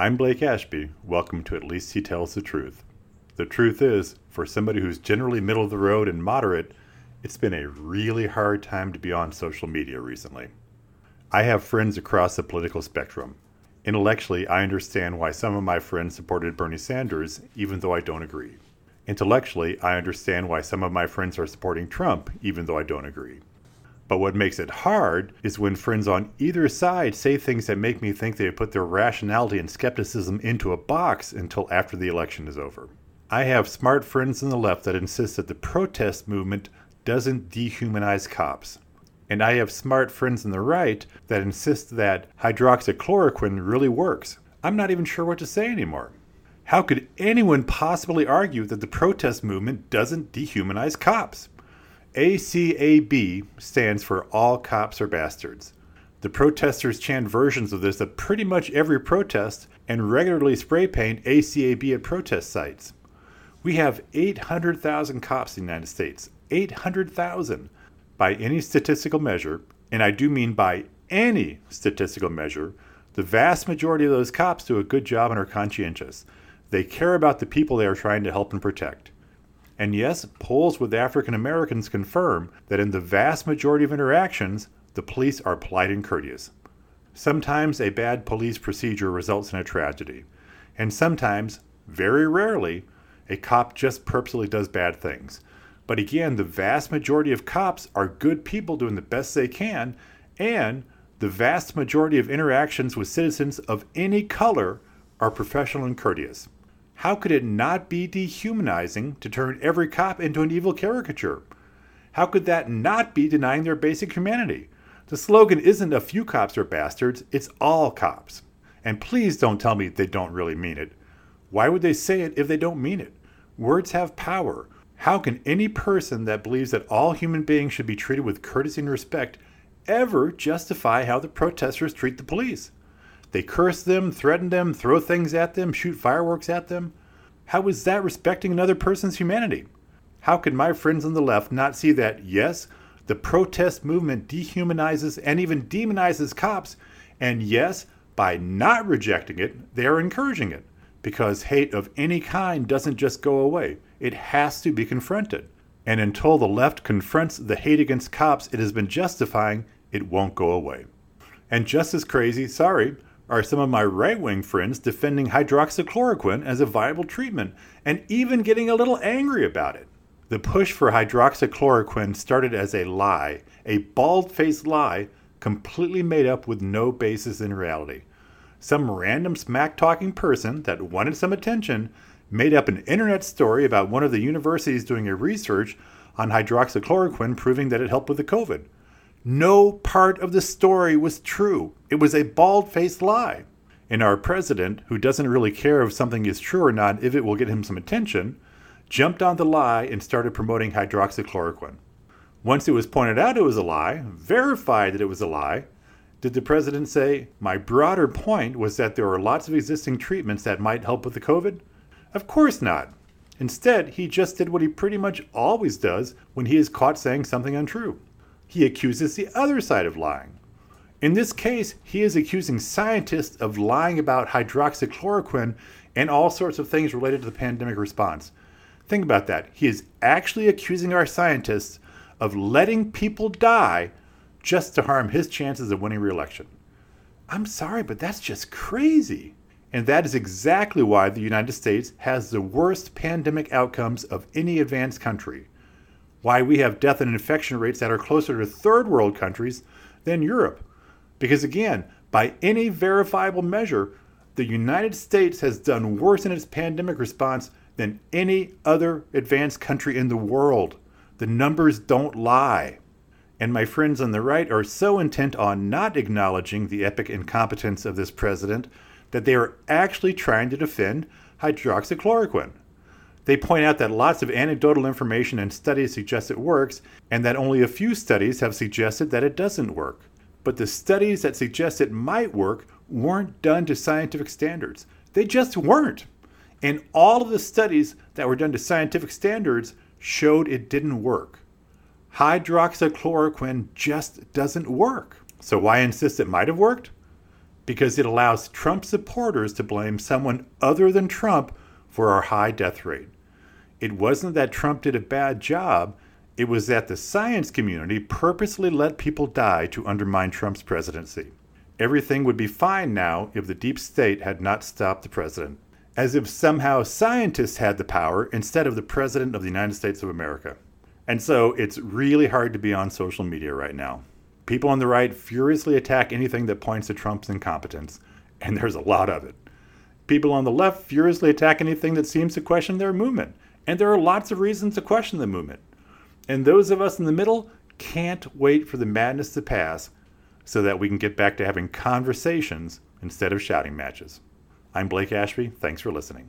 I'm Blake Ashby. Welcome to At Least He Tells the Truth. The truth is, for somebody who's generally middle of the road and moderate, it's been a really hard time to be on social media recently. I have friends across the political spectrum. Intellectually, I understand why some of my friends supported Bernie Sanders, even though I don't agree. Intellectually, I understand why some of my friends are supporting Trump, even though I don't agree. But what makes it hard is when friends on either side say things that make me think they have put their rationality and skepticism into a box until after the election is over. I have smart friends on the left that insist that the protest movement doesn't dehumanize cops. And I have smart friends on the right that insist that hydroxychloroquine really works. I'm not even sure what to say anymore. How could anyone possibly argue that the protest movement doesn't dehumanize cops? ACAB stands for All Cops Are Bastards. The protesters chant versions of this at pretty much every protest and regularly spray paint ACAB at protest sites. We have 800,000 cops in the United States. 800,000 by any statistical measure, and I do mean by any statistical measure, the vast majority of those cops do a good job and are conscientious. They care about the people they are trying to help and protect. And yes, polls with African Americans confirm that in the vast majority of interactions, the police are polite and courteous. Sometimes a bad police procedure results in a tragedy, and sometimes, very rarely, a cop just purposely does bad things. But again, the vast majority of cops are good people doing the best they can, and the vast majority of interactions with citizens of any color are professional and courteous. How could it not be dehumanizing to turn every cop into an evil caricature? How could that not be denying their basic humanity? The slogan isn't a few cops are bastards, it's all cops. And please don't tell me they don't really mean it. Why would they say it if they don't mean it? Words have power. How can any person that believes that all human beings should be treated with courtesy and respect ever justify how the protesters treat the police? They curse them, threaten them, throw things at them, shoot fireworks at them. How is that respecting another person's humanity? How can my friends on the left not see that, yes, the protest movement dehumanizes and even demonizes cops, and yes, by not rejecting it, they are encouraging it? Because hate of any kind doesn't just go away, it has to be confronted. And until the left confronts the hate against cops it has been justifying, it won't go away. And just as crazy, sorry, are some of my right wing friends defending hydroxychloroquine as a viable treatment and even getting a little angry about it. The push for hydroxychloroquine started as a lie, a bald faced lie completely made up with no basis in reality. Some random smack talking person that wanted some attention made up an internet story about one of the universities doing a research on hydroxychloroquine proving that it helped with the COVID. No part of the story was true. It was a bald faced lie. And our president, who doesn't really care if something is true or not if it will get him some attention, jumped on the lie and started promoting hydroxychloroquine. Once it was pointed out it was a lie, verified that it was a lie, did the president say, My broader point was that there are lots of existing treatments that might help with the COVID? Of course not. Instead, he just did what he pretty much always does when he is caught saying something untrue he accuses the other side of lying. In this case, he is accusing scientists of lying about hydroxychloroquine and all sorts of things related to the pandemic response. Think about that. He is actually accusing our scientists of letting people die just to harm his chances of winning re-election. I'm sorry, but that's just crazy. And that is exactly why the United States has the worst pandemic outcomes of any advanced country why we have death and infection rates that are closer to third world countries than Europe. Because again, by any verifiable measure, the United States has done worse in its pandemic response than any other advanced country in the world. The numbers don't lie. And my friends on the right are so intent on not acknowledging the epic incompetence of this president that they are actually trying to defend hydroxychloroquine. They point out that lots of anecdotal information and studies suggest it works, and that only a few studies have suggested that it doesn't work. But the studies that suggest it might work weren't done to scientific standards. They just weren't. And all of the studies that were done to scientific standards showed it didn't work. Hydroxychloroquine just doesn't work. So, why insist it might have worked? because it allows Trump supporters to blame someone other than Trump for our high death rate. It wasn't that Trump did a bad job, it was that the science community purposely let people die to undermine Trump's presidency. Everything would be fine now if the deep state had not stopped the president. As if somehow scientists had the power instead of the president of the United States of America. And so it's really hard to be on social media right now. People on the right furiously attack anything that points to Trump's incompetence, and there's a lot of it. People on the left furiously attack anything that seems to question their movement, and there are lots of reasons to question the movement. And those of us in the middle can't wait for the madness to pass so that we can get back to having conversations instead of shouting matches. I'm Blake Ashby. Thanks for listening.